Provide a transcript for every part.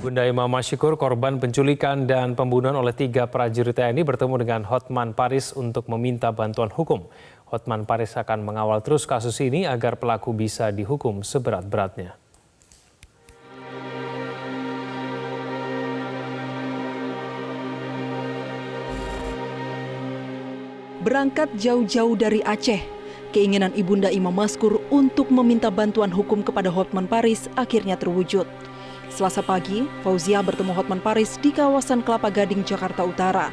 Bunda Imam Masyikur, korban penculikan dan pembunuhan oleh tiga prajurit TNI bertemu dengan Hotman Paris untuk meminta bantuan hukum. Hotman Paris akan mengawal terus kasus ini agar pelaku bisa dihukum seberat-beratnya. Berangkat jauh-jauh dari Aceh, keinginan Ibunda Imam Maskur untuk meminta bantuan hukum kepada Hotman Paris akhirnya terwujud. Selasa pagi, Fauzia bertemu Hotman Paris di kawasan Kelapa Gading, Jakarta Utara.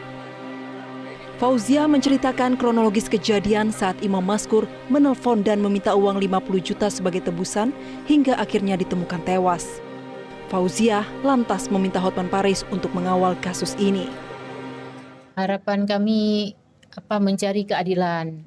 Fauzia menceritakan kronologis kejadian saat Imam Maskur menelpon dan meminta uang 50 juta sebagai tebusan hingga akhirnya ditemukan tewas. Fauzia lantas meminta Hotman Paris untuk mengawal kasus ini. Harapan kami apa mencari keadilan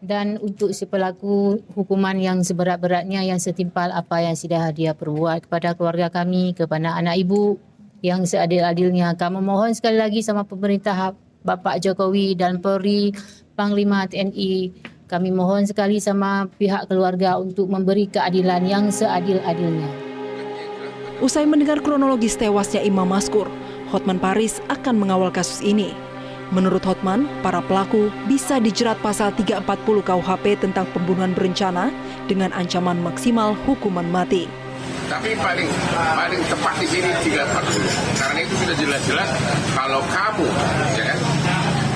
dan untuk si pelaku hukuman yang seberat-beratnya yang setimpal apa yang sudah dia perbuat kepada keluarga kami, kepada anak ibu yang seadil-adilnya. Kami mohon sekali lagi sama pemerintah Bapak Jokowi dan Polri, Panglima TNI, kami mohon sekali sama pihak keluarga untuk memberi keadilan yang seadil-adilnya. Usai mendengar kronologis tewasnya Imam Maskur, Hotman Paris akan mengawal kasus ini. Menurut Hotman, para pelaku bisa dijerat pasal 340 KUHP tentang pembunuhan berencana dengan ancaman maksimal hukuman mati. Tapi paling paling tepat di sini 340. Karena itu sudah jelas-jelas kalau kamu ya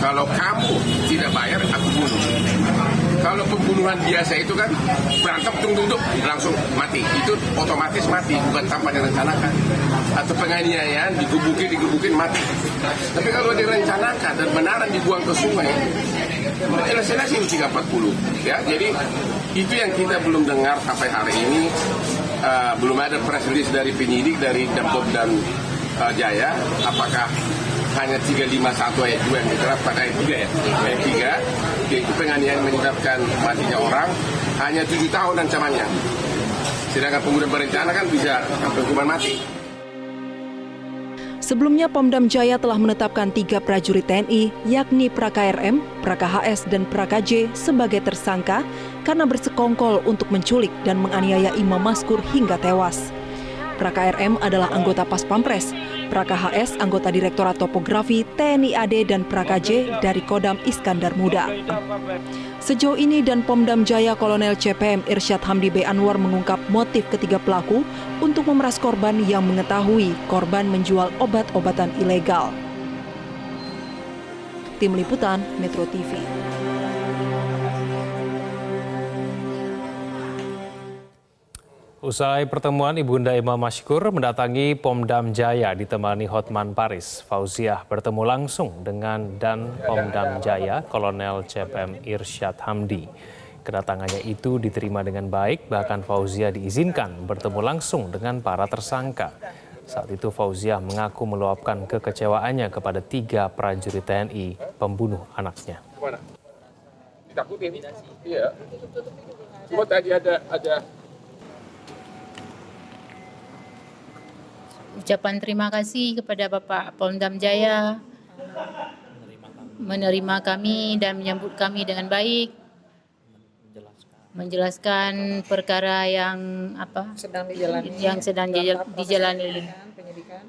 kalau kamu tidak bayar aku bunuh. Pembunuhan biasa itu kan berantem tung tung langsung mati. Itu otomatis mati, bukan tanpa direncanakan. Atau penganiayaan digebukin digebukin mati. Tapi kalau direncanakan dan benaran dibuang ke sungai, jelas-jelas ini 340. Ya, jadi itu yang kita belum dengar sampai hari ini. Uh, belum ada press release dari penyidik dari Depok dan uh, Jaya. Apakah hanya 351 ayat 2 yang diterapkan ayat 3 ya. Ayat 3 yaitu penganiayaan menyebabkan matinya orang hanya 7 tahun ancamannya. Sedangkan pembunuhan berencana kan bisa sampai hukuman mati. Sebelumnya Pemdam Jaya telah menetapkan tiga prajurit TNI yakni Praka RM, Praka HS, dan Praka J sebagai tersangka karena bersekongkol untuk menculik dan menganiaya Imam Maskur hingga tewas. Praka RM adalah anggota Pas Pampres, Praka HS anggota Direktorat Topografi TNI AD dan Praka J dari Kodam Iskandar Muda. Sejauh ini dan Pomdam Jaya Kolonel CPM Irsyad Hamdi B. Anwar mengungkap motif ketiga pelaku untuk memeras korban yang mengetahui korban menjual obat-obatan ilegal. Tim Liputan Metro TV. Usai pertemuan Ibunda Imam Mashkur mendatangi Pomdam Jaya ditemani Hotman Paris. Fauziah bertemu langsung dengan dan Pomdam Jaya Kolonel CPM Irsyad Hamdi. Kedatangannya itu diterima dengan baik, bahkan Fauziah diizinkan bertemu langsung dengan para tersangka. Saat itu Fauziah mengaku meluapkan kekecewaannya kepada tiga prajurit TNI pembunuh anaknya. Ditakutin? Iya. Cuma tadi ada ada ucapan terima kasih kepada Bapak Pondam Jaya. Menerima kami dan menyambut kami dengan baik. Menjelaskan perkara yang apa? Sedang dijalani. Yang sedang dijalani.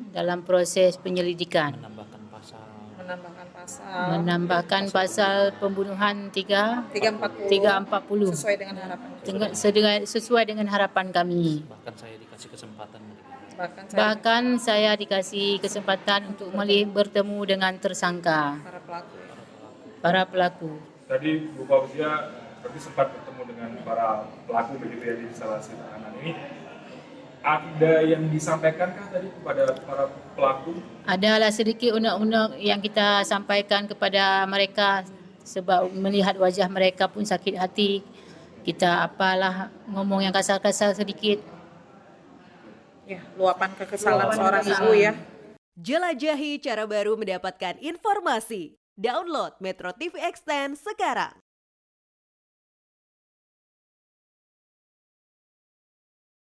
dalam proses penyelidikan. Menambahkan pasal. Menambahkan pasal. Menambahkan pasal pembunuhan 3 340 340 sesuai dengan harapan sesuai dengan harapan kami. Bahkan saya dikasih kesempatan Bahkan saya, Bahkan saya dikasih kesempatan untuk melihat bertemu dengan tersangka. Para pelaku. Para pelaku. Tadi Bu Fauzia berarti sempat bertemu dengan para pelaku begitu ya di salah satu tahanan ini. Ada yang disampaikankah tadi kepada para pelaku? Adalah sedikit undang-undang yang kita sampaikan kepada mereka sebab melihat wajah mereka pun sakit hati. Kita apalah ngomong yang kasar-kasar sedikit ya luapan kekesalan luapan seorang ibu ya. Jelajahi cara baru mendapatkan informasi. Download Metro TV Extend sekarang.